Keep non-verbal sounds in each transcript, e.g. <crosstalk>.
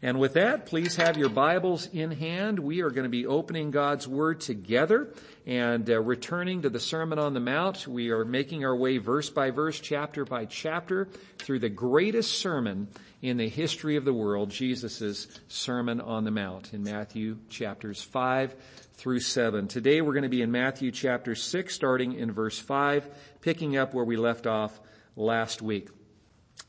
And with that, please have your Bibles in hand. We are going to be opening God's Word together and uh, returning to the Sermon on the Mount. We are making our way verse by verse, chapter by chapter through the greatest sermon in the history of the world, Jesus' Sermon on the Mount in Matthew chapters 5 through 7. Today we're going to be in Matthew chapter 6 starting in verse 5, picking up where we left off last week.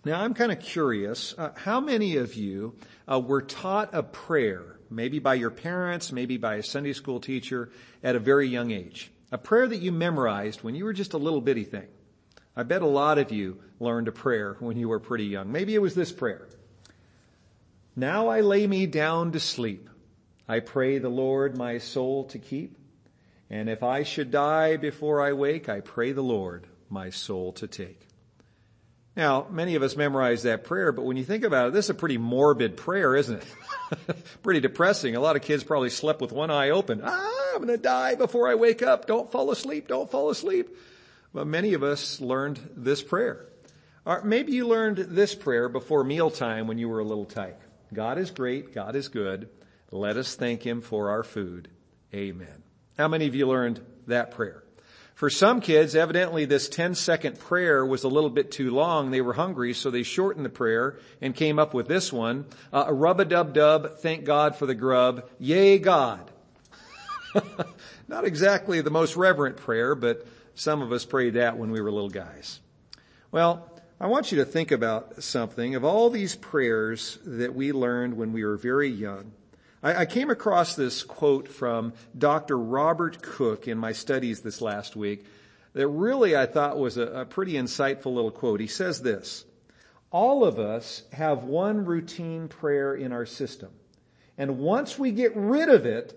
Now I'm kind of curious, uh, how many of you uh, were taught a prayer, maybe by your parents, maybe by a Sunday school teacher at a very young age? A prayer that you memorized when you were just a little bitty thing. I bet a lot of you learned a prayer when you were pretty young. Maybe it was this prayer. Now I lay me down to sleep. I pray the Lord my soul to keep. And if I should die before I wake, I pray the Lord my soul to take. Now, many of us memorize that prayer, but when you think about it, this is a pretty morbid prayer, isn't it? <laughs> pretty depressing. A lot of kids probably slept with one eye open. Ah, I'm gonna die before I wake up. Don't fall asleep. Don't fall asleep. But many of us learned this prayer. Or maybe you learned this prayer before mealtime when you were a little tyke. God is great. God is good. Let us thank Him for our food. Amen. How many of you learned that prayer? For some kids, evidently this 10 second prayer was a little bit too long. They were hungry, so they shortened the prayer and came up with this one. Uh, a rub-a-dub-dub, thank God for the grub, yay God. <laughs> Not exactly the most reverent prayer, but some of us prayed that when we were little guys. Well, I want you to think about something. Of all these prayers that we learned when we were very young, I, came across this quote from Dr. Robert Cook in my studies this last week that really I thought was a, a pretty insightful little quote. He says this, all of us have one routine prayer in our system. And once we get rid of it,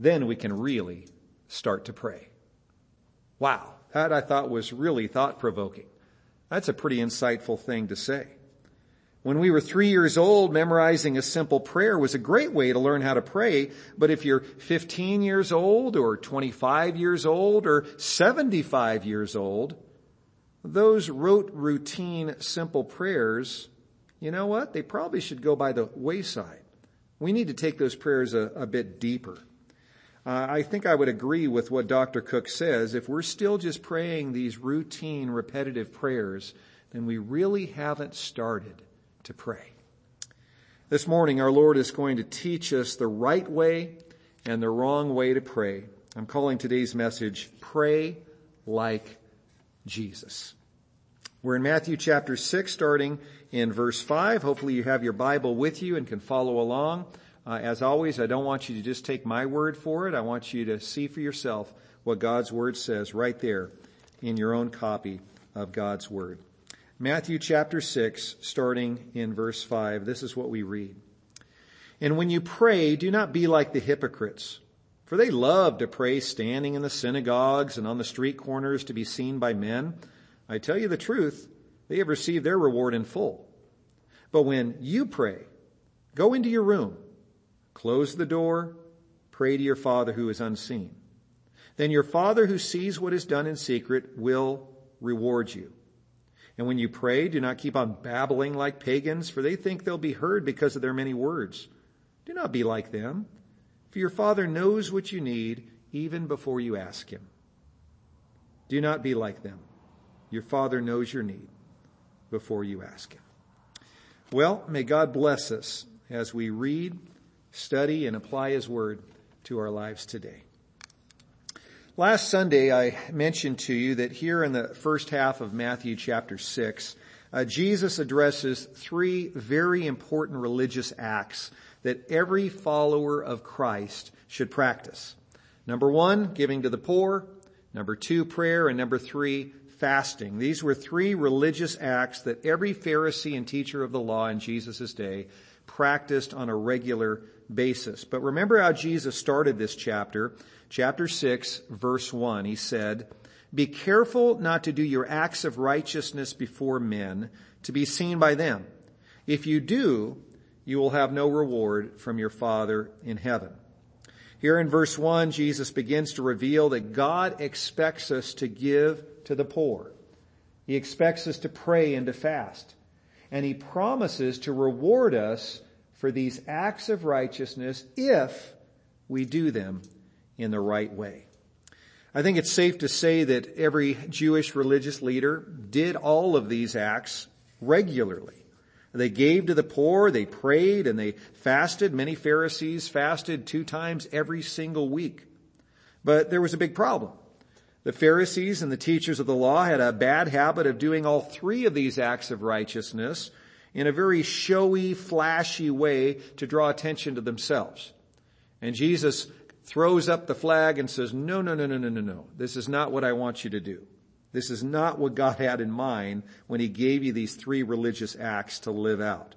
then we can really start to pray. Wow. That I thought was really thought provoking. That's a pretty insightful thing to say. When we were three years old, memorizing a simple prayer was a great way to learn how to pray. But if you're 15 years old or 25 years old or 75 years old, those rote routine simple prayers, you know what? They probably should go by the wayside. We need to take those prayers a, a bit deeper. Uh, I think I would agree with what Dr. Cook says. If we're still just praying these routine, repetitive prayers, then we really haven't started to pray. This morning, our Lord is going to teach us the right way and the wrong way to pray. I'm calling today's message, Pray Like Jesus. We're in Matthew chapter 6, starting in verse 5. Hopefully you have your Bible with you and can follow along. Uh, as always, I don't want you to just take my word for it. I want you to see for yourself what God's word says right there in your own copy of God's word. Matthew chapter 6, starting in verse 5, this is what we read. And when you pray, do not be like the hypocrites, for they love to pray standing in the synagogues and on the street corners to be seen by men. I tell you the truth, they have received their reward in full. But when you pray, go into your room, close the door, pray to your Father who is unseen. Then your Father who sees what is done in secret will reward you. And when you pray, do not keep on babbling like pagans, for they think they'll be heard because of their many words. Do not be like them, for your Father knows what you need even before you ask Him. Do not be like them. Your Father knows your need before you ask Him. Well, may God bless us as we read, study, and apply His Word to our lives today. Last Sunday I mentioned to you that here in the first half of Matthew chapter 6, uh, Jesus addresses three very important religious acts that every follower of Christ should practice. Number one, giving to the poor. Number two, prayer. And number three, fasting. These were three religious acts that every Pharisee and teacher of the law in Jesus' day practiced on a regular basis. But remember how Jesus started this chapter chapter 6, verse 1, he said, Be careful not to do your acts of righteousness before men to be seen by them. If you do, you will have no reward from your Father in heaven. Here in verse 1, Jesus begins to reveal that God expects us to give to the poor. He expects us to pray and to fast. And He promises to reward us for these acts of righteousness if we do them in the right way. I think it's safe to say that every Jewish religious leader did all of these acts regularly. They gave to the poor, they prayed, and they fasted. Many Pharisees fasted two times every single week. But there was a big problem. The Pharisees and the teachers of the law had a bad habit of doing all three of these acts of righteousness in a very showy, flashy way to draw attention to themselves. And Jesus throws up the flag and says, no, no, no, no, no, no, no. This is not what I want you to do. This is not what God had in mind when he gave you these three religious acts to live out.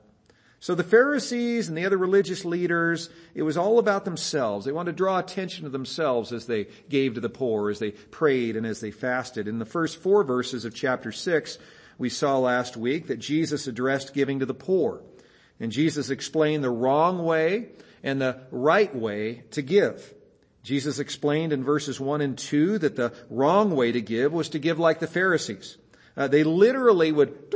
So the Pharisees and the other religious leaders, it was all about themselves. They wanted to draw attention to themselves as they gave to the poor, as they prayed, and as they fasted. In the first four verses of chapter six, we saw last week that Jesus addressed giving to the poor. And Jesus explained the wrong way and the right way to give. Jesus explained in verses 1 and 2 that the wrong way to give was to give like the Pharisees. Uh, they literally would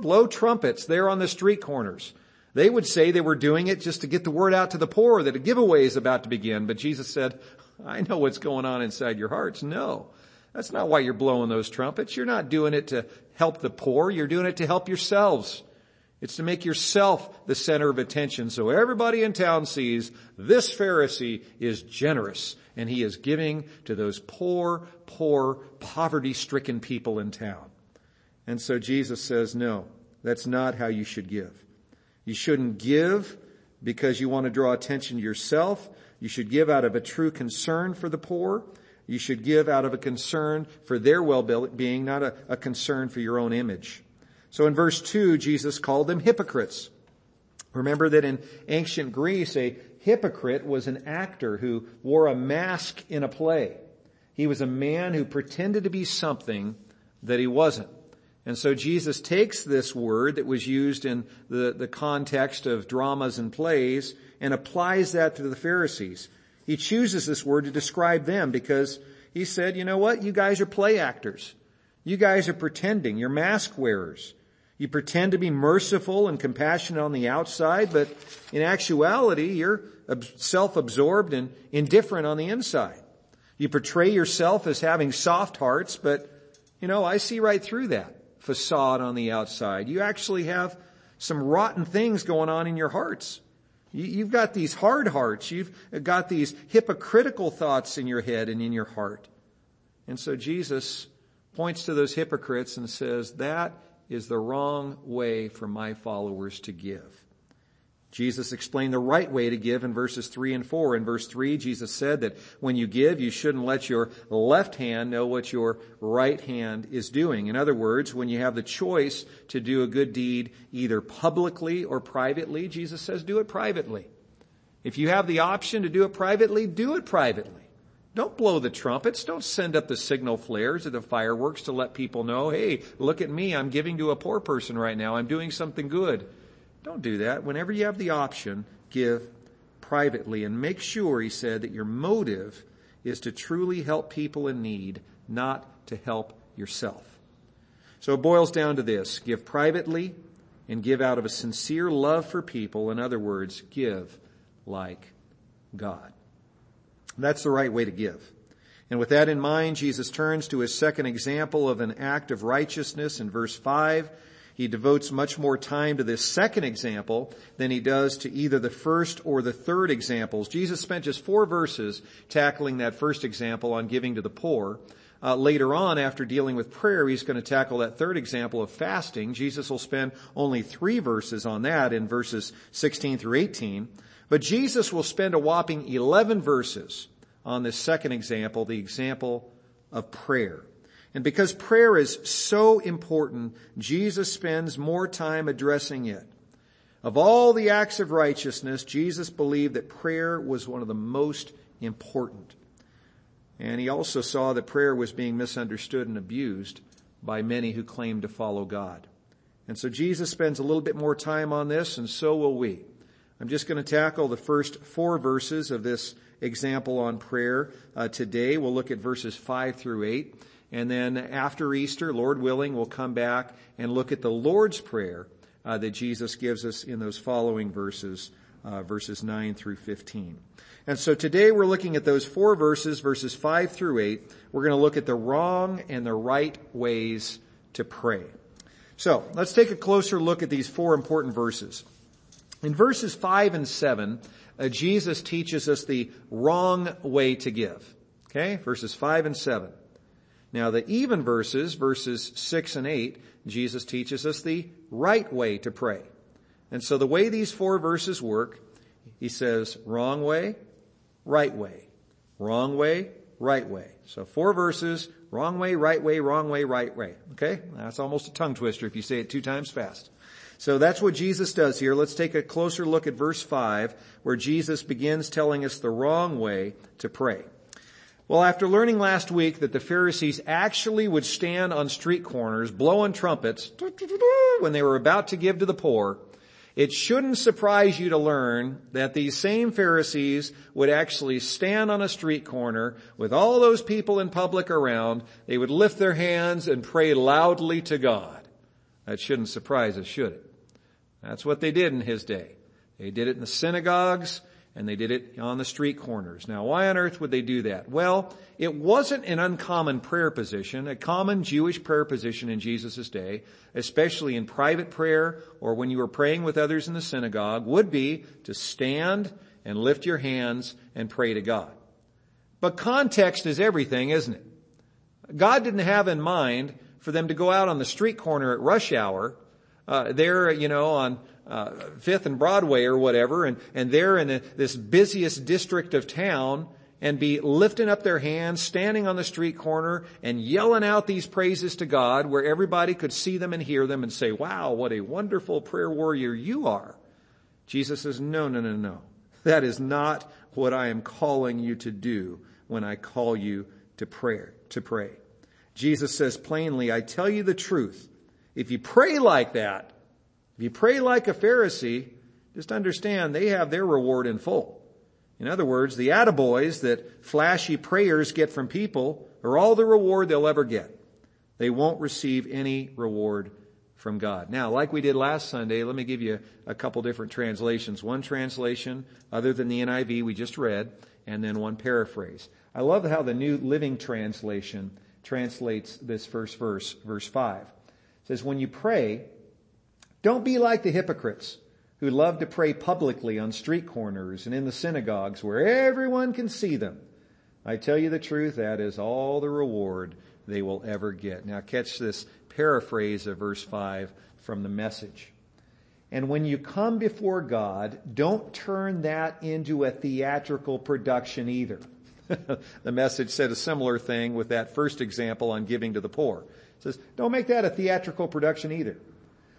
blow trumpets there on the street corners. They would say they were doing it just to get the word out to the poor that a giveaway is about to begin. But Jesus said, I know what's going on inside your hearts. No, that's not why you're blowing those trumpets. You're not doing it to help the poor. You're doing it to help yourselves. It's to make yourself the center of attention so everybody in town sees this Pharisee is generous and he is giving to those poor, poor, poverty stricken people in town. And so Jesus says, no, that's not how you should give. You shouldn't give because you want to draw attention to yourself. You should give out of a true concern for the poor. You should give out of a concern for their well-being, not a, a concern for your own image. So in verse 2, Jesus called them hypocrites. Remember that in ancient Greece, a hypocrite was an actor who wore a mask in a play. He was a man who pretended to be something that he wasn't. And so Jesus takes this word that was used in the, the context of dramas and plays and applies that to the Pharisees. He chooses this word to describe them because he said, you know what? You guys are play actors. You guys are pretending. You're mask wearers. You pretend to be merciful and compassionate on the outside, but in actuality, you're self-absorbed and indifferent on the inside. You portray yourself as having soft hearts, but, you know, I see right through that facade on the outside. You actually have some rotten things going on in your hearts. You've got these hard hearts. You've got these hypocritical thoughts in your head and in your heart. And so Jesus points to those hypocrites and says, that is the wrong way for my followers to give. Jesus explained the right way to give in verses 3 and 4. In verse 3, Jesus said that when you give, you shouldn't let your left hand know what your right hand is doing. In other words, when you have the choice to do a good deed either publicly or privately, Jesus says do it privately. If you have the option to do it privately, do it privately. Don't blow the trumpets. Don't send up the signal flares or the fireworks to let people know, hey, look at me. I'm giving to a poor person right now. I'm doing something good. Don't do that. Whenever you have the option, give privately and make sure, he said, that your motive is to truly help people in need, not to help yourself. So it boils down to this. Give privately and give out of a sincere love for people. In other words, give like God. That's the right way to give. And with that in mind, Jesus turns to his second example of an act of righteousness in verse 5. He devotes much more time to this second example than he does to either the first or the third examples. Jesus spent just four verses tackling that first example on giving to the poor. Uh, later on, after dealing with prayer, he's going to tackle that third example of fasting. Jesus will spend only three verses on that in verses 16 through 18. But Jesus will spend a whopping 11 verses on this second example, the example of prayer. And because prayer is so important, Jesus spends more time addressing it. Of all the acts of righteousness, Jesus believed that prayer was one of the most important. And he also saw that prayer was being misunderstood and abused by many who claimed to follow God. And so Jesus spends a little bit more time on this, and so will we. I'm just going to tackle the first four verses of this example on prayer uh, today. We'll look at verses 5 through 8. And then after Easter, Lord willing, we'll come back and look at the Lord's Prayer uh, that Jesus gives us in those following verses, uh, verses 9 through 15. And so today we're looking at those four verses, verses 5 through 8. We're going to look at the wrong and the right ways to pray. So let's take a closer look at these four important verses. In verses 5 and 7, uh, Jesus teaches us the wrong way to give. Okay, verses 5 and 7. Now the even verses, verses 6 and 8, Jesus teaches us the right way to pray. And so the way these four verses work, he says wrong way, right way. Wrong way, right way. So four verses, wrong way, right way, wrong way, right way. Okay? That's almost a tongue twister if you say it two times fast. So that's what Jesus does here. Let's take a closer look at verse 5 where Jesus begins telling us the wrong way to pray. Well, after learning last week that the Pharisees actually would stand on street corners blowing trumpets when they were about to give to the poor, it shouldn't surprise you to learn that these same Pharisees would actually stand on a street corner with all those people in public around. They would lift their hands and pray loudly to God. That shouldn't surprise us, should it? That's what they did in his day. They did it in the synagogues and they did it on the street corners. Now, why on earth would they do that? Well, it wasn't an uncommon prayer position, a common Jewish prayer position in Jesus' day, especially in private prayer or when you were praying with others in the synagogue, would be to stand and lift your hands and pray to God. But context is everything, isn't it? God didn't have in mind for them to go out on the street corner at rush hour, uh, there, you know, on uh, Fifth and Broadway or whatever, and and they're in a, this busiest district of town, and be lifting up their hands, standing on the street corner, and yelling out these praises to God, where everybody could see them and hear them, and say, "Wow, what a wonderful prayer warrior you are." Jesus says, "No, no, no, no. That is not what I am calling you to do when I call you to prayer to pray." Jesus says plainly, "I tell you the truth." If you pray like that, if you pray like a Pharisee, just understand they have their reward in full. In other words, the attaboys that flashy prayers get from people are all the reward they'll ever get. They won't receive any reward from God. Now, like we did last Sunday, let me give you a couple different translations. One translation, other than the NIV we just read, and then one paraphrase. I love how the New Living Translation translates this first verse, verse 5. It says, when you pray, don't be like the hypocrites who love to pray publicly on street corners and in the synagogues where everyone can see them. I tell you the truth, that is all the reward they will ever get. Now catch this paraphrase of verse 5 from the message. And when you come before God, don't turn that into a theatrical production either. <laughs> the message said a similar thing with that first example on giving to the poor. It says, don't make that a theatrical production either.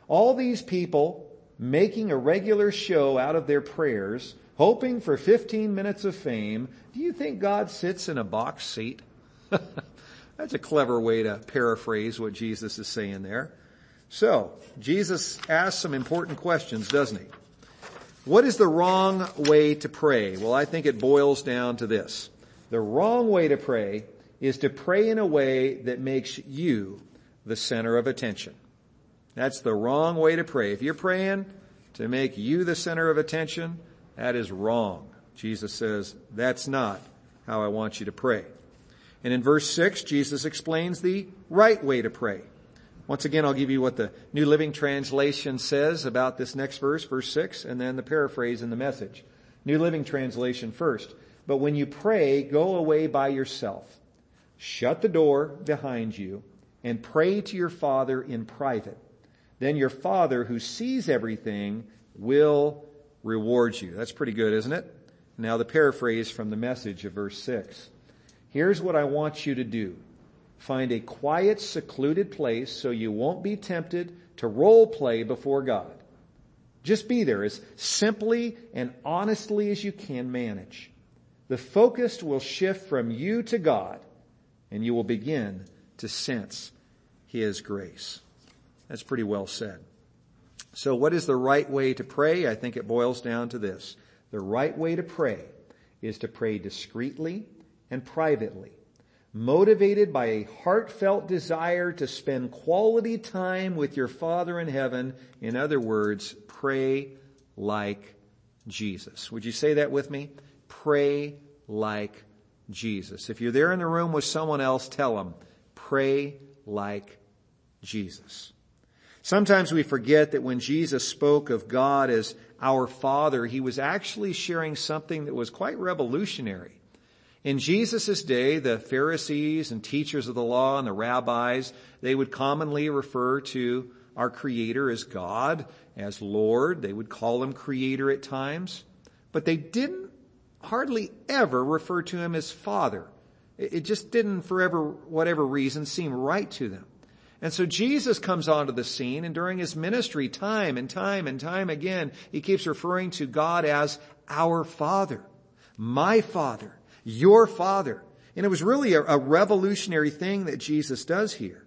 All these people making a regular show out of their prayers, hoping for 15 minutes of fame, do you think God sits in a box seat? <laughs> That's a clever way to paraphrase what Jesus is saying there. So, Jesus asks some important questions, doesn't he? What is the wrong way to pray? Well, I think it boils down to this. The wrong way to pray is to pray in a way that makes you the center of attention. That's the wrong way to pray. If you're praying to make you the center of attention, that is wrong. Jesus says, that's not how I want you to pray. And in verse 6, Jesus explains the right way to pray. Once again, I'll give you what the New Living Translation says about this next verse, verse 6, and then the paraphrase in the message. New Living Translation first. But when you pray, go away by yourself. Shut the door behind you and pray to your Father in private then your Father who sees everything will reward you. That's pretty good, isn't it? Now the paraphrase from the message of verse 6. Here's what I want you to do. Find a quiet, secluded place so you won't be tempted to role play before God. Just be there as simply and honestly as you can manage. The focus will shift from you to God and you will begin to sense His grace. That's pretty well said. So what is the right way to pray? I think it boils down to this. The right way to pray is to pray discreetly and privately. motivated by a heartfelt desire to spend quality time with your Father in heaven. In other words, pray like Jesus. Would you say that with me? Pray like Jesus. If you're there in the room with someone else, tell them, pray like Jesus. Sometimes we forget that when Jesus spoke of God as our Father, He was actually sharing something that was quite revolutionary. In Jesus' day, the Pharisees and teachers of the law and the rabbis, they would commonly refer to our Creator as God, as Lord. They would call Him Creator at times. But they didn't hardly ever refer to Him as Father. It just didn't, for whatever reason, seem right to them. And so Jesus comes onto the scene and during his ministry, time and time and time again, he keeps referring to God as our Father, my Father your father. And it was really a, a revolutionary thing that Jesus does here.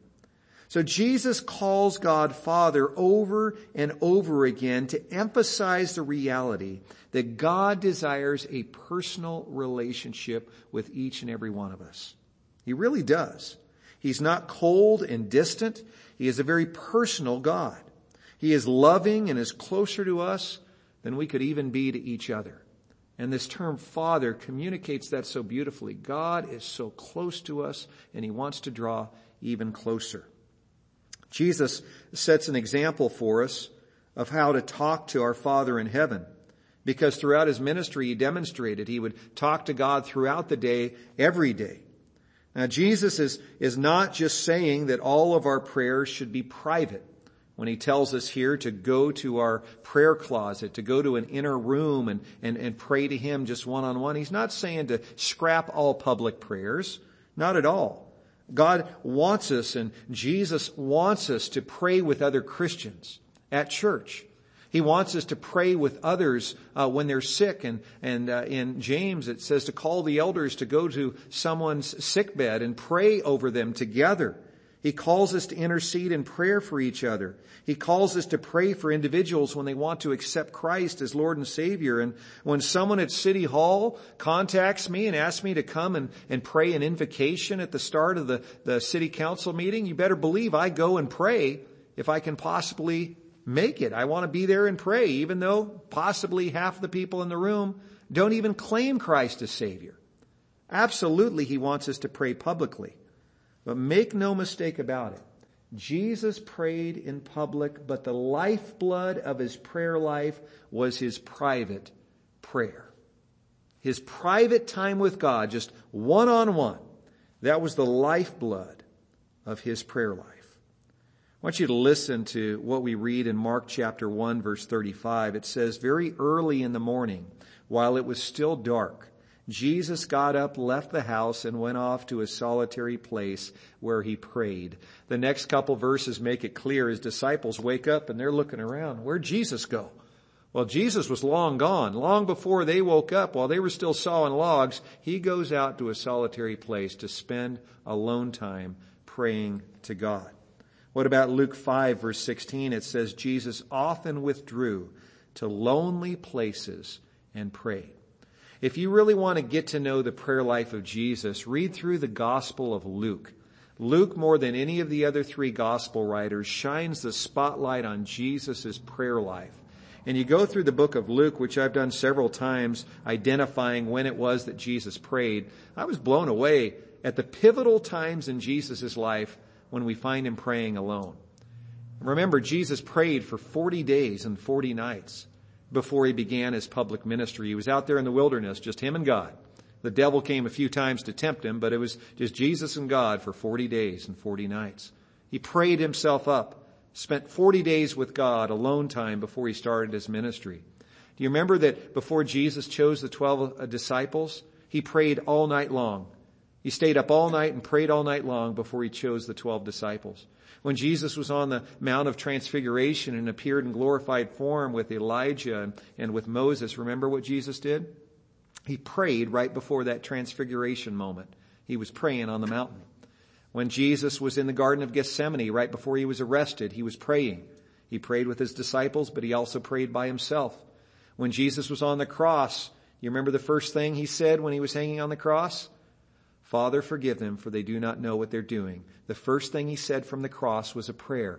So Jesus calls God Father over and over again to emphasize the reality that God desires a personal relationship with each and every one of us. He really does. He's not cold and distant. He is a very personal God. He is loving and is closer to us than we could even be to each other. And this term father communicates that so beautifully. God is so close to us and he wants to draw even closer. Jesus sets an example for us of how to talk to our Father in heaven. Because throughout his ministry, he demonstrated he would talk to God throughout the day, every day. Now Jesus is, is not just saying that all of our prayers should be private when he tells us here to go to our prayer closet, to go to an inner room and, and, and pray to him just one on one. He's not saying to scrap all public prayers. Not at all. God wants us and Jesus wants us to pray with other Christians at church. He wants us to pray with others uh, when they're sick, and and uh, in James it says to call the elders to go to someone's sick bed and pray over them together. He calls us to intercede in prayer for each other. He calls us to pray for individuals when they want to accept Christ as Lord and Savior. And when someone at City Hall contacts me and asks me to come and, and pray an invocation at the start of the, the City Council meeting, you better believe I go and pray if I can possibly make it. I want to be there and pray, even though possibly half the people in the room don't even claim Christ as Savior. Absolutely, He wants us to pray publicly. But make no mistake about it. Jesus prayed in public, but the lifeblood of his prayer life was his private prayer. His private time with God, just one on one. That was the lifeblood of his prayer life. I want you to listen to what we read in Mark chapter 1 verse 35. It says, very early in the morning, while it was still dark, Jesus got up, left the house, and went off to a solitary place where he prayed. The next couple verses make it clear his disciples wake up and they're looking around. Where'd Jesus go? Well, Jesus was long gone. Long before they woke up, while they were still sawing logs, he goes out to a solitary place to spend alone time praying to God. What about Luke 5 verse 16? It says Jesus often withdrew to lonely places and prayed. If you really want to get to know the prayer life of Jesus, read through the Gospel of Luke. Luke, more than any of the other three Gospel writers, shines the spotlight on Jesus' prayer life. And you go through the book of Luke, which I've done several times, identifying when it was that Jesus prayed. I was blown away at the pivotal times in Jesus' life when we find him praying alone. Remember, Jesus prayed for 40 days and 40 nights before he began his public ministry. He was out there in the wilderness, just him and God. The devil came a few times to tempt him, but it was just Jesus and God for 40 days and 40 nights. He prayed himself up, spent 40 days with God, alone time before he started his ministry. Do you remember that before Jesus chose the 12 uh, disciples, he prayed all night long. He stayed up all night and prayed all night long before he chose the 12 disciples. When Jesus was on the Mount of Transfiguration and appeared in glorified form with Elijah and with Moses, remember what Jesus did? He prayed right before that transfiguration moment. He was praying on the mountain. When Jesus was in the Garden of Gethsemane, right before he was arrested, he was praying. He prayed with his disciples, but he also prayed by himself. When Jesus was on the cross, you remember the first thing he said when he was hanging on the cross? Father, forgive them for they do not know what they're doing. The first thing he said from the cross was a prayer.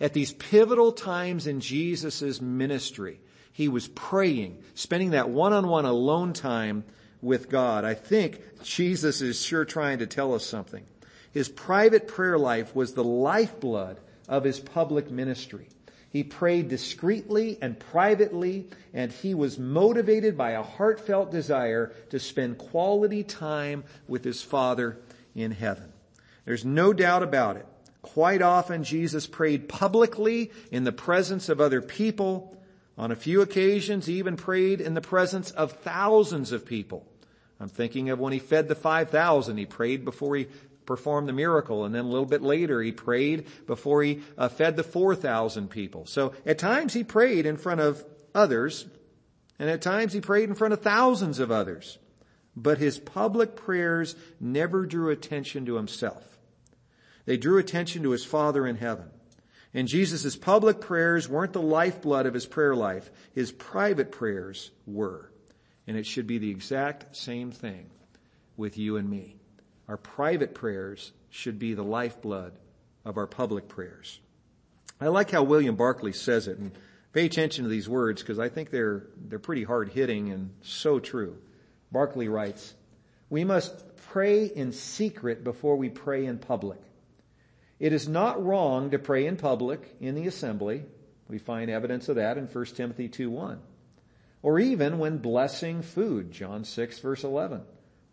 At these pivotal times in Jesus' ministry, he was praying, spending that one-on-one alone time with God. I think Jesus is sure trying to tell us something. His private prayer life was the lifeblood of his public ministry. He prayed discreetly and privately, and he was motivated by a heartfelt desire to spend quality time with his Father in heaven. There's no doubt about it. Quite often Jesus prayed publicly in the presence of other people. On a few occasions, he even prayed in the presence of thousands of people. I'm thinking of when he fed the 5,000. He prayed before he performed the miracle. And then a little bit later, he prayed before he uh, fed the 4,000 people. So at times he prayed in front of others, and at times he prayed in front of thousands of others. But his public prayers never drew attention to himself. They drew attention to his Father in heaven. And Jesus' public prayers weren't the lifeblood of his prayer life. His private prayers were. And it should be the exact same thing with you and me. Our private prayers should be the lifeblood of our public prayers. I like how William Barclay says it and pay attention to these words because I think they're, they're pretty hard hitting and so true. Barclay writes, we must pray in secret before we pray in public. It is not wrong to pray in public in the assembly. We find evidence of that in 1 Timothy 2:1. Or even when blessing food, John 6 verse 11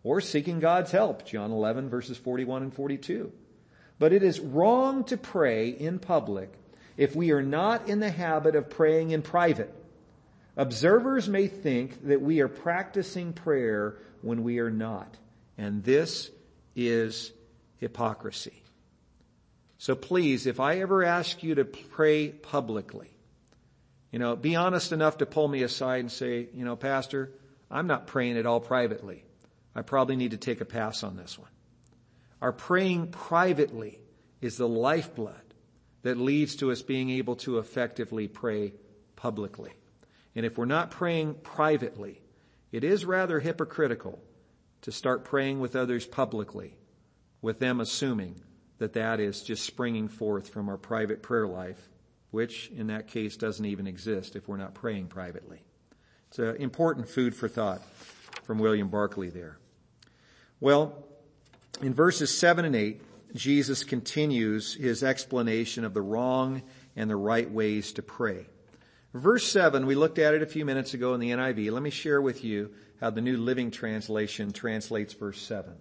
or seeking God's help, John 11 verses 41 and 42. But it is wrong to pray in public if we are not in the habit of praying in private. Observers may think that we are practicing prayer when we are not. And this is hypocrisy. So please, if I ever ask you to pray publicly, you know, be honest enough to pull me aside and say, you know, Pastor, I'm not praying at all privately. I probably need to take a pass on this one. Our praying privately is the lifeblood that leads to us being able to effectively pray publicly. And if we're not praying privately, it is rather hypocritical to start praying with others publicly, with them assuming that that is just springing forth from our private prayer life, which in that case doesn't even exist if we're not praying privately. It's an important food for thought from William Barclay there. Well, in verses 7 and 8, Jesus continues his explanation of the wrong and the right ways to pray. Verse 7, we looked at it a few minutes ago in the NIV. Let me share with you how the New Living Translation translates verse 7.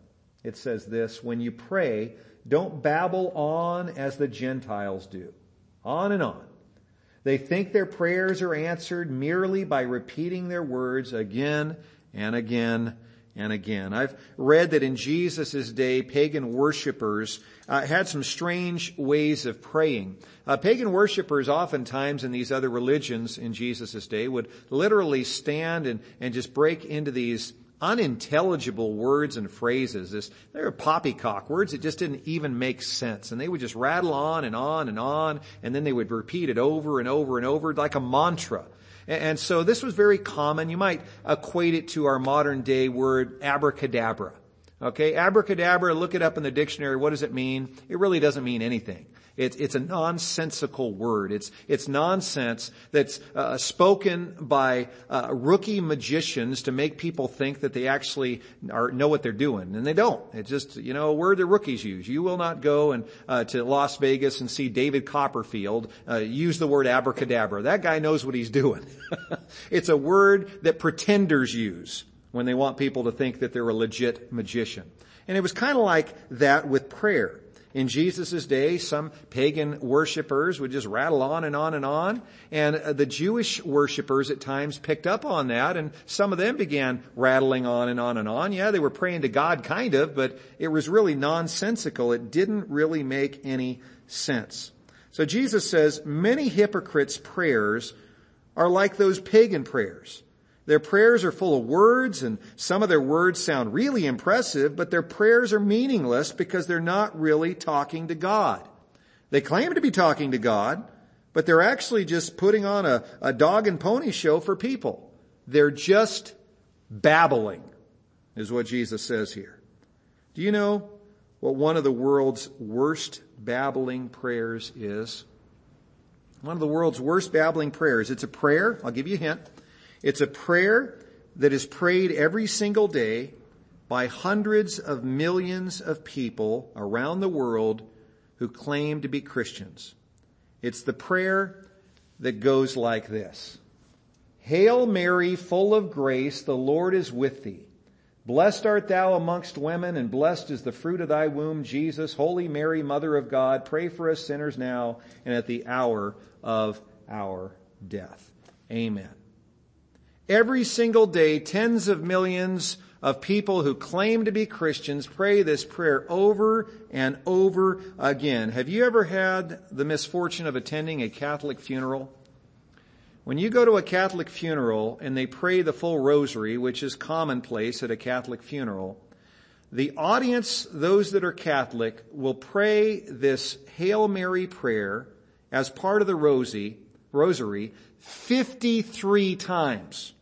It says this, when you pray, don't babble on as the Gentiles do. On and on. They think their prayers are answered merely by repeating their words again and again and again. I've read that in Jesus' day, pagan worshippers uh, had some strange ways of praying. Uh, pagan worshippers oftentimes in these other religions in Jesus' day would literally stand and, and just break into these unintelligible words and phrases. This, they were poppycock words that just didn't even make sense. And they would just rattle on and on and on, and then they would repeat it over and over and over like a mantra. And so this was very common. You might equate it to our modern day word abracadabra. Okay, abracadabra, look it up in the dictionary. What does it mean? It really doesn't mean anything. It's, it's a nonsensical word. It's, it's nonsense that's uh, spoken by uh, rookie magicians to make people think that they actually are, know what they're doing. And they don't. It's just, you know, a word that rookies use. You will not go and, uh, to Las Vegas and see David Copperfield uh, use the word abracadabra. That guy knows what he's doing. <laughs> it's a word that pretenders use when they want people to think that they're a legit magician. And it was kind of like that with prayer. In Jesus' day, some pagan worshippers would just rattle on and on and on. And uh, the Jewish worshippers at times picked up on that and some of them began rattling on and on and on. Yeah, they were praying to God kind of, but it was really nonsensical. It didn't really make any sense. So Jesus says many hypocrites' prayers are like those pagan prayers. Their prayers are full of words and some of their words sound really impressive, but their prayers are meaningless because they're not really talking to God. They claim to be talking to God, but they're actually just putting on a, a dog and pony show for people. They're just babbling is what Jesus says here. Do you know what one of the world's worst babbling prayers is? One of the world's worst babbling prayers. It's a prayer, I'll give you a hint. It's a prayer that is prayed every single day by hundreds of millions of people around the world who claim to be Christians. It's the prayer that goes like this. Hail Mary, full of grace, the Lord is with thee. Blessed art thou amongst women, and blessed is the fruit of thy womb, Jesus. Holy Mary, Mother of God, pray for us sinners now and at the hour of our death. Amen. Every single day, tens of millions of people who claim to be Christians pray this prayer over and over again. Have you ever had the misfortune of attending a Catholic funeral? When you go to a Catholic funeral and they pray the full rosary, which is commonplace at a Catholic funeral, the audience, those that are Catholic, will pray this Hail Mary prayer as part of the rosary, rosary 53 times.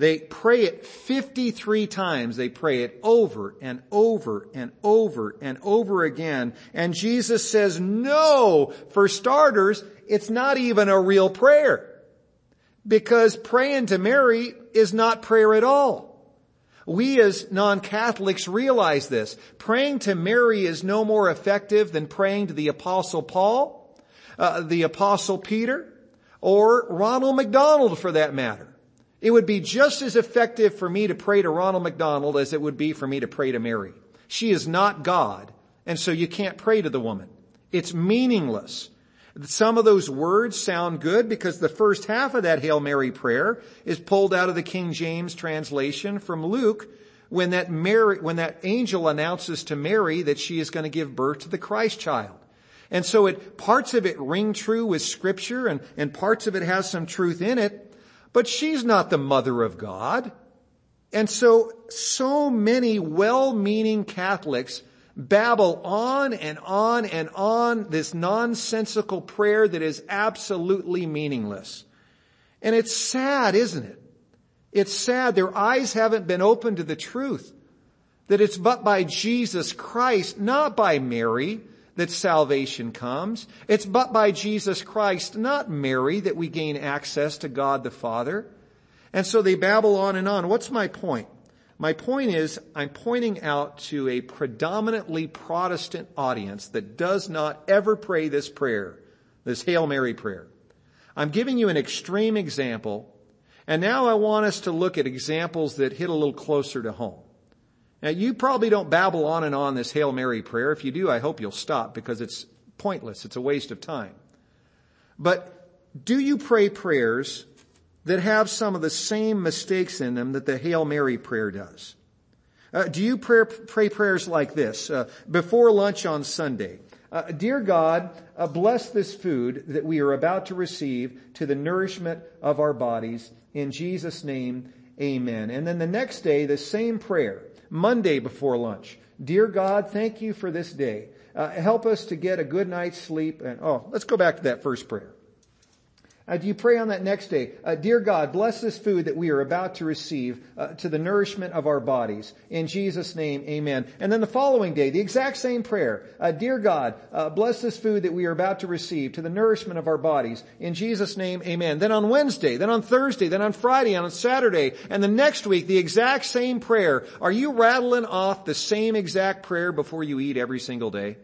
They pray it 53 times. They pray it over and over and over and over again. And Jesus says, no, for starters, it's not even a real prayer. Because praying to Mary is not prayer at all. We as non-Catholics realize this. Praying to Mary is no more effective than praying to the apostle Paul, uh, the apostle Peter, or Ronald McDonald for that matter. It would be just as effective for me to pray to Ronald McDonald as it would be for me to pray to Mary. She is not God, and so you can't pray to the woman. It's meaningless. Some of those words sound good because the first half of that Hail Mary prayer is pulled out of the King James translation from Luke when that Mary, when that angel announces to Mary that she is going to give birth to the Christ child. And so it, parts of it ring true with scripture and, and parts of it has some truth in it, but she's not the mother of God. And so, so many well-meaning Catholics babble on and on and on this nonsensical prayer that is absolutely meaningless. And it's sad, isn't it? It's sad. Their eyes haven't been opened to the truth. That it's but by Jesus Christ, not by Mary, that salvation comes. It's but by Jesus Christ, not Mary, that we gain access to God the Father. And so they babble on and on. What's my point? My point is, I'm pointing out to a predominantly Protestant audience that does not ever pray this prayer, this Hail Mary prayer. I'm giving you an extreme example, and now I want us to look at examples that hit a little closer to home. Now you probably don't babble on and on this Hail Mary prayer. If you do, I hope you'll stop because it's pointless. It's a waste of time. But do you pray prayers that have some of the same mistakes in them that the Hail Mary prayer does? Uh, do you pray, pray, prayers like this uh, before lunch on Sunday? Uh, Dear God, uh, bless this food that we are about to receive to the nourishment of our bodies. In Jesus' name, amen. And then the next day, the same prayer. Monday before lunch. Dear God, thank you for this day. Uh, help us to get a good night's sleep. And oh, let's go back to that first prayer. Uh, do you pray on that next day? Uh, Dear God, bless this food that we are about to receive uh, to the nourishment of our bodies. In Jesus' name, amen. And then the following day, the exact same prayer. Uh, Dear God, uh, bless this food that we are about to receive to the nourishment of our bodies. In Jesus' name, amen. Then on Wednesday, then on Thursday, then on Friday, on Saturday, and the next week, the exact same prayer. Are you rattling off the same exact prayer before you eat every single day?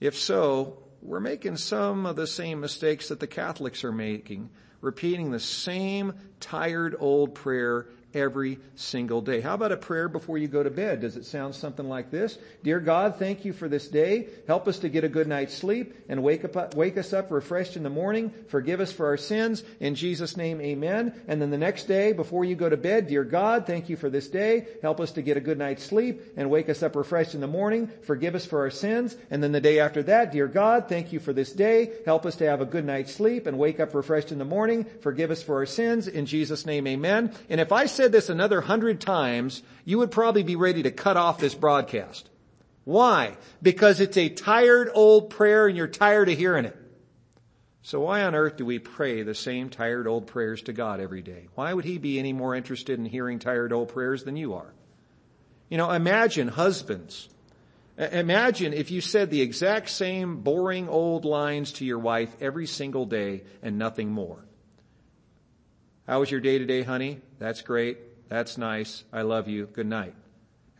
If so, we're making some of the same mistakes that the Catholics are making, repeating the same tired old prayer every single day. How about a prayer before you go to bed? Does it sound something like this? Dear God, thank you for this day. Help us to get a good night's sleep and wake up, wake us up refreshed in the morning. Forgive us for our sins. In Jesus name, amen. And then the next day before you go to bed, dear God, thank you for this day. Help us to get a good night's sleep and wake us up refreshed in the morning. Forgive us for our sins. And then the day after that, dear God, thank you for this day. Help us to have a good night's sleep and wake up refreshed in the morning. Forgive us for our sins. In Jesus name, amen. And if I said this another hundred times, you would probably be ready to cut off this broadcast. Why? Because it's a tired old prayer and you're tired of hearing it. So why on earth do we pray the same tired old prayers to God every day? Why would He be any more interested in hearing tired old prayers than you are? You know, imagine husbands. Imagine if you said the exact same boring old lines to your wife every single day and nothing more. How was your day today, honey? That's great. That's nice. I love you. Good night.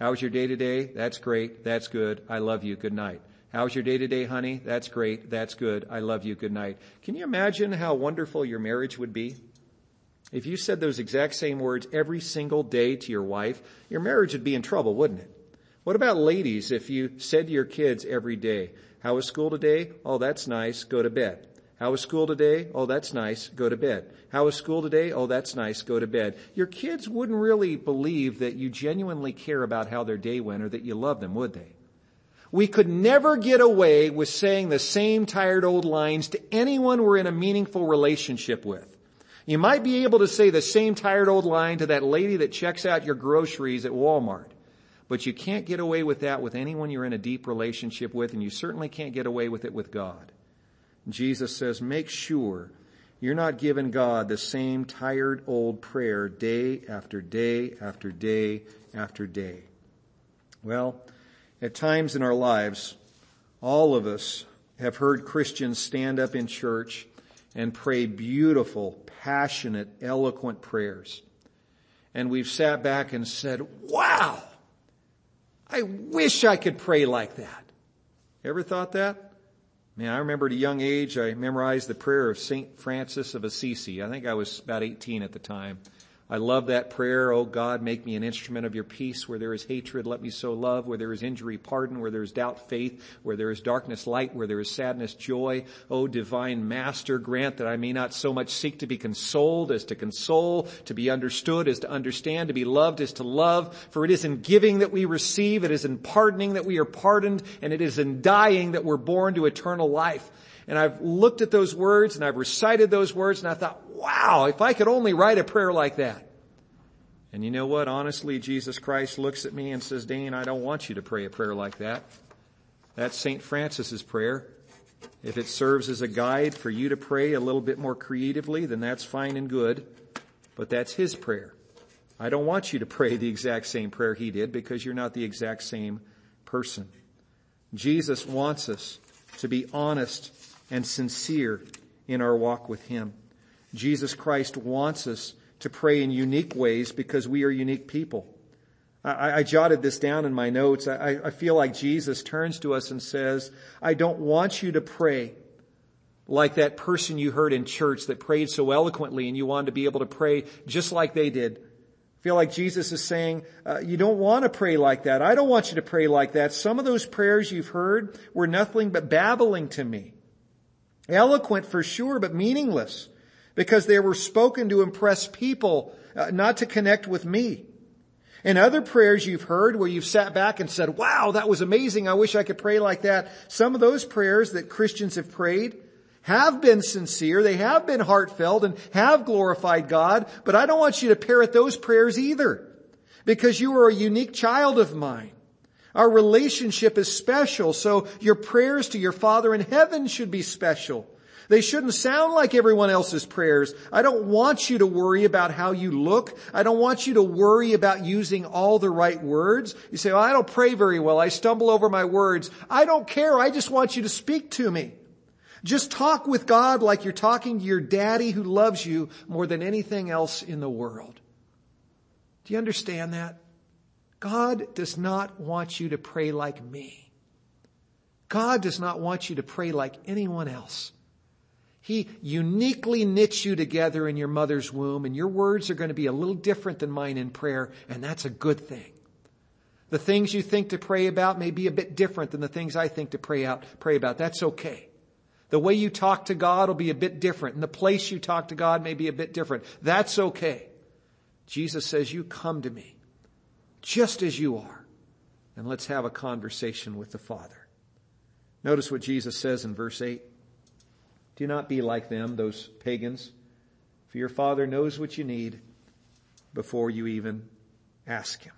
How was your day today? That's great. That's good. I love you. Good night. How was your day today, honey? That's great. That's good. I love you. Good night. Can you imagine how wonderful your marriage would be? If you said those exact same words every single day to your wife, your marriage would be in trouble, wouldn't it? What about ladies if you said to your kids every day, how was school today? Oh, that's nice. Go to bed. How was school today? Oh, that's nice. Go to bed. How was school today? Oh, that's nice. Go to bed. Your kids wouldn't really believe that you genuinely care about how their day went or that you love them, would they? We could never get away with saying the same tired old lines to anyone we're in a meaningful relationship with. You might be able to say the same tired old line to that lady that checks out your groceries at Walmart. But you can't get away with that with anyone you're in a deep relationship with, and you certainly can't get away with it with God. Jesus says, make sure you're not giving God the same tired old prayer day after day after day after day. Well, at times in our lives, all of us have heard Christians stand up in church and pray beautiful, passionate, eloquent prayers. And we've sat back and said, wow, I wish I could pray like that. Ever thought that? Man, I remember at a young age, I memorized the prayer of St. Francis of Assisi. I think I was about 18 at the time. I love that prayer. Oh God, make me an instrument of your peace. Where there is hatred, let me sow love. Where there is injury, pardon. Where there is doubt, faith. Where there is darkness, light. Where there is sadness, joy. Oh divine master, grant that I may not so much seek to be consoled as to console, to be understood as to understand, to be loved as to love. For it is in giving that we receive. It is in pardoning that we are pardoned. And it is in dying that we're born to eternal life. And I've looked at those words and I've recited those words and I thought, wow, if I could only write a prayer like that. And you know what? Honestly, Jesus Christ looks at me and says, Dane, I don't want you to pray a prayer like that. That's St. Francis's prayer. If it serves as a guide for you to pray a little bit more creatively, then that's fine and good. But that's his prayer. I don't want you to pray the exact same prayer he did because you're not the exact same person. Jesus wants us to be honest and sincere in our walk with Him. Jesus Christ wants us to pray in unique ways because we are unique people. I, I jotted this down in my notes. I, I feel like Jesus turns to us and says, I don't want you to pray like that person you heard in church that prayed so eloquently and you wanted to be able to pray just like they did. I feel like Jesus is saying, uh, you don't want to pray like that. I don't want you to pray like that. Some of those prayers you've heard were nothing but babbling to me. Eloquent for sure, but meaningless because they were spoken to impress people, uh, not to connect with me. And other prayers you've heard where you've sat back and said, wow, that was amazing. I wish I could pray like that. Some of those prayers that Christians have prayed have been sincere. They have been heartfelt and have glorified God, but I don't want you to parrot those prayers either because you are a unique child of mine. Our relationship is special, so your prayers to your Father in heaven should be special. They shouldn't sound like everyone else's prayers. I don't want you to worry about how you look. I don't want you to worry about using all the right words. You say, well, I don't pray very well. I stumble over my words. I don't care. I just want you to speak to me. Just talk with God like you're talking to your daddy who loves you more than anything else in the world. Do you understand that? God does not want you to pray like me. God does not want you to pray like anyone else. He uniquely knits you together in your mother's womb and your words are going to be a little different than mine in prayer and that's a good thing. The things you think to pray about may be a bit different than the things I think to pray out, pray about. That's okay. The way you talk to God will be a bit different and the place you talk to God may be a bit different. That's okay. Jesus says, you come to me just as you are, and let's have a conversation with the Father. Notice what Jesus says in verse 8. Do not be like them, those pagans, for your Father knows what you need before you even ask Him.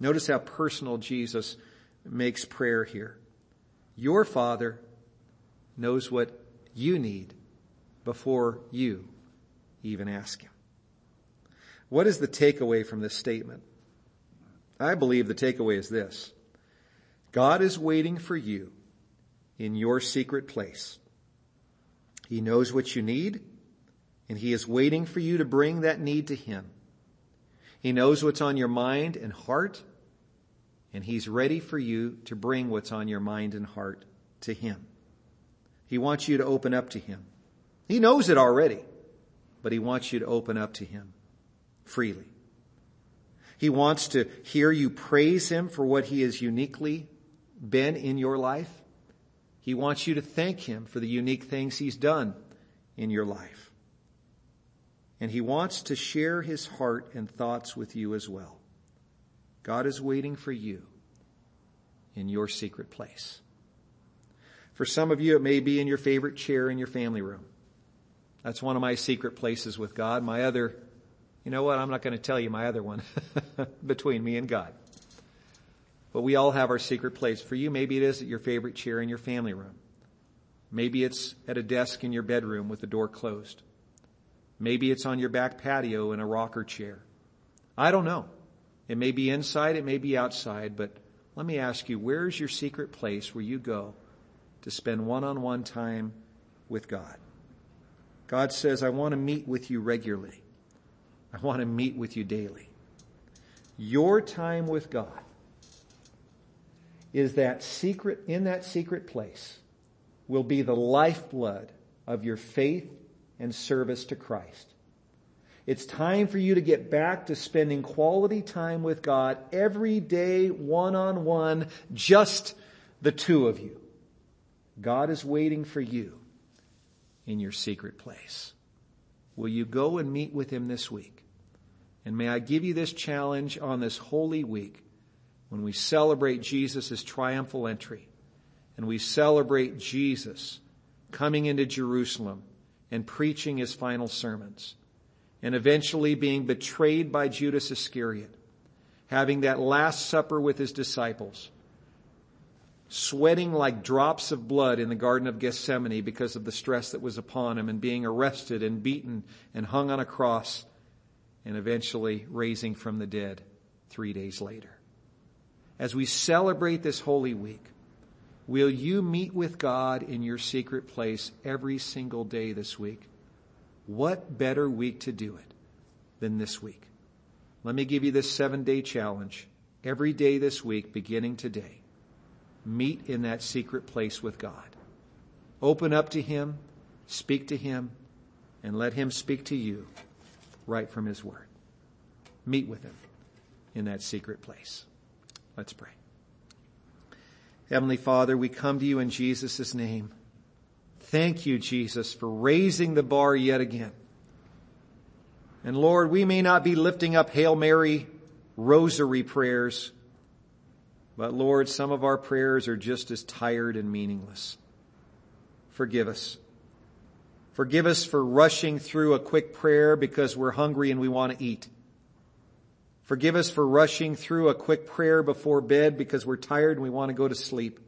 Notice how personal Jesus makes prayer here. Your Father knows what you need before you even ask Him. What is the takeaway from this statement? I believe the takeaway is this. God is waiting for you in your secret place. He knows what you need and he is waiting for you to bring that need to him. He knows what's on your mind and heart and he's ready for you to bring what's on your mind and heart to him. He wants you to open up to him. He knows it already, but he wants you to open up to him freely. He wants to hear you praise him for what he has uniquely been in your life. He wants you to thank him for the unique things he's done in your life. And he wants to share his heart and thoughts with you as well. God is waiting for you in your secret place. For some of you, it may be in your favorite chair in your family room. That's one of my secret places with God. My other, you know what? I'm not going to tell you my other one <laughs> between me and God. But we all have our secret place. For you, maybe it is at your favorite chair in your family room. Maybe it's at a desk in your bedroom with the door closed. Maybe it's on your back patio in a rocker chair. I don't know. It may be inside, it may be outside, but let me ask you, where's your secret place where you go to spend one-on-one time with God? God says, I want to meet with you regularly. I want to meet with you daily. Your time with God is that secret, in that secret place will be the lifeblood of your faith and service to Christ. It's time for you to get back to spending quality time with God every day, one on one, just the two of you. God is waiting for you in your secret place. Will you go and meet with Him this week? And may I give you this challenge on this holy week when we celebrate Jesus' triumphal entry and we celebrate Jesus coming into Jerusalem and preaching His final sermons and eventually being betrayed by Judas Iscariot, having that last supper with his disciples, sweating like drops of blood in the Garden of Gethsemane because of the stress that was upon him and being arrested and beaten and hung on a cross and eventually raising from the dead three days later. As we celebrate this holy week, will you meet with God in your secret place every single day this week? What better week to do it than this week? Let me give you this seven day challenge. Every day this week, beginning today, meet in that secret place with God. Open up to Him, speak to Him, and let Him speak to you right from His Word. Meet with Him in that secret place. Let's pray. Heavenly Father, we come to you in Jesus' name. Thank you, Jesus, for raising the bar yet again. And Lord, we may not be lifting up Hail Mary rosary prayers, but Lord, some of our prayers are just as tired and meaningless. Forgive us. Forgive us for rushing through a quick prayer because we're hungry and we want to eat. Forgive us for rushing through a quick prayer before bed because we're tired and we want to go to sleep.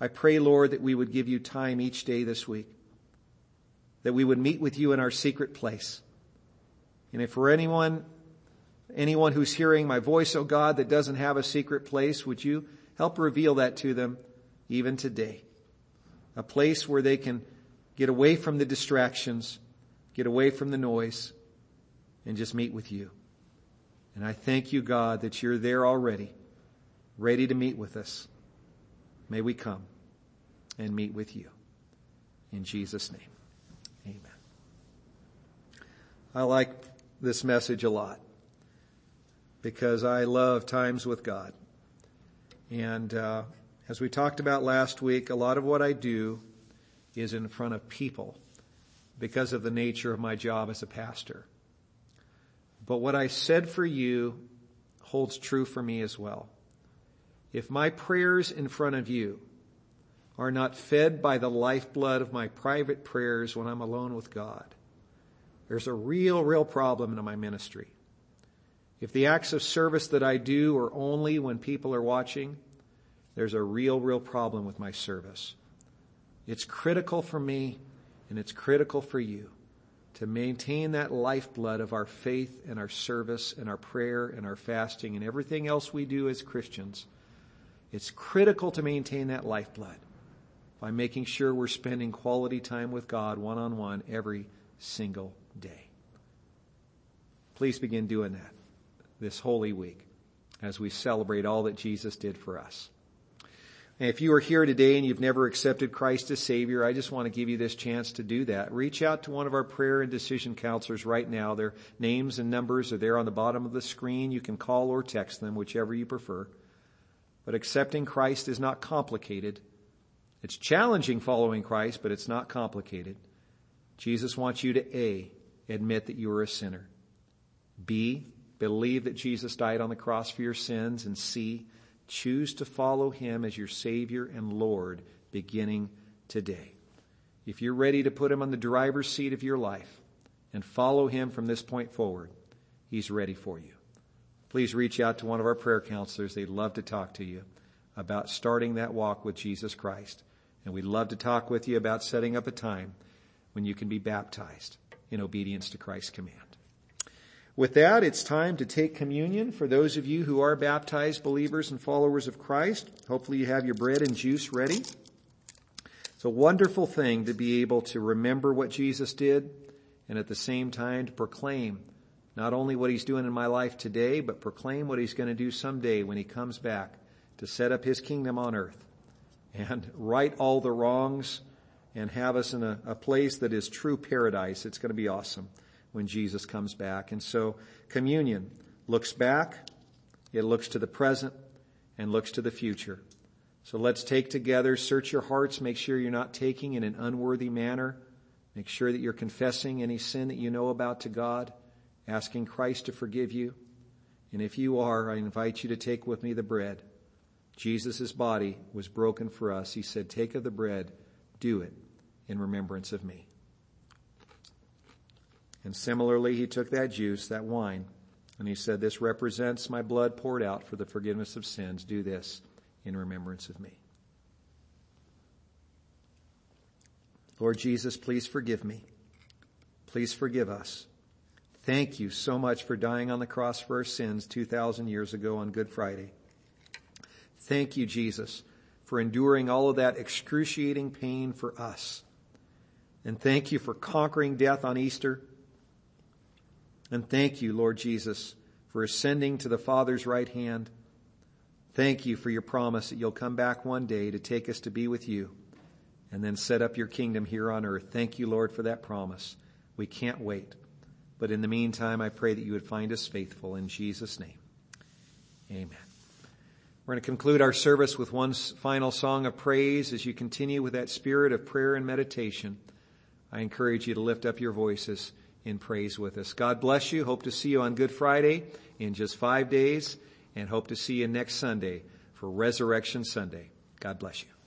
I pray, Lord, that we would give you time each day this week. That we would meet with you in our secret place. And if for anyone, anyone who's hearing my voice, oh God, that doesn't have a secret place, would you help reveal that to them even today? A place where they can get away from the distractions, get away from the noise, and just meet with you. And I thank you, God, that you're there already, ready to meet with us. May we come and meet with you. In Jesus' name, amen. I like this message a lot because I love times with God. And uh, as we talked about last week, a lot of what I do is in front of people because of the nature of my job as a pastor. But what I said for you holds true for me as well. If my prayers in front of you are not fed by the lifeblood of my private prayers when I'm alone with God, there's a real, real problem in my ministry. If the acts of service that I do are only when people are watching, there's a real, real problem with my service. It's critical for me and it's critical for you to maintain that lifeblood of our faith and our service and our prayer and our fasting and everything else we do as Christians. It's critical to maintain that lifeblood by making sure we're spending quality time with God one on one every single day. Please begin doing that this Holy Week as we celebrate all that Jesus did for us. And if you are here today and you've never accepted Christ as Savior, I just want to give you this chance to do that. Reach out to one of our prayer and decision counselors right now. Their names and numbers are there on the bottom of the screen. You can call or text them, whichever you prefer. But accepting Christ is not complicated. It's challenging following Christ, but it's not complicated. Jesus wants you to A, admit that you are a sinner. B, believe that Jesus died on the cross for your sins. And C, choose to follow him as your Savior and Lord beginning today. If you're ready to put him on the driver's seat of your life and follow him from this point forward, he's ready for you. Please reach out to one of our prayer counselors. They'd love to talk to you about starting that walk with Jesus Christ. And we'd love to talk with you about setting up a time when you can be baptized in obedience to Christ's command. With that, it's time to take communion for those of you who are baptized believers and followers of Christ. Hopefully you have your bread and juice ready. It's a wonderful thing to be able to remember what Jesus did and at the same time to proclaim not only what he's doing in my life today, but proclaim what he's going to do someday when he comes back to set up his kingdom on earth and <laughs> right all the wrongs and have us in a, a place that is true paradise. It's going to be awesome when Jesus comes back. And so communion looks back, it looks to the present, and looks to the future. So let's take together, search your hearts, make sure you're not taking in an unworthy manner. Make sure that you're confessing any sin that you know about to God, asking Christ to forgive you. And if you are, I invite you to take with me the bread. Jesus' body was broken for us. He said, take of the bread, do it in remembrance of me. And similarly, he took that juice, that wine, and he said, this represents my blood poured out for the forgiveness of sins. Do this in remembrance of me. Lord Jesus, please forgive me. Please forgive us. Thank you so much for dying on the cross for our sins 2,000 years ago on Good Friday. Thank you, Jesus, for enduring all of that excruciating pain for us. And thank you for conquering death on Easter. And thank you, Lord Jesus, for ascending to the Father's right hand. Thank you for your promise that you'll come back one day to take us to be with you and then set up your kingdom here on earth. Thank you, Lord, for that promise. We can't wait. But in the meantime, I pray that you would find us faithful in Jesus' name. Amen. We're going to conclude our service with one final song of praise as you continue with that spirit of prayer and meditation. I encourage you to lift up your voices in praise with us. God bless you. Hope to see you on Good Friday in just five days and hope to see you next Sunday for Resurrection Sunday. God bless you.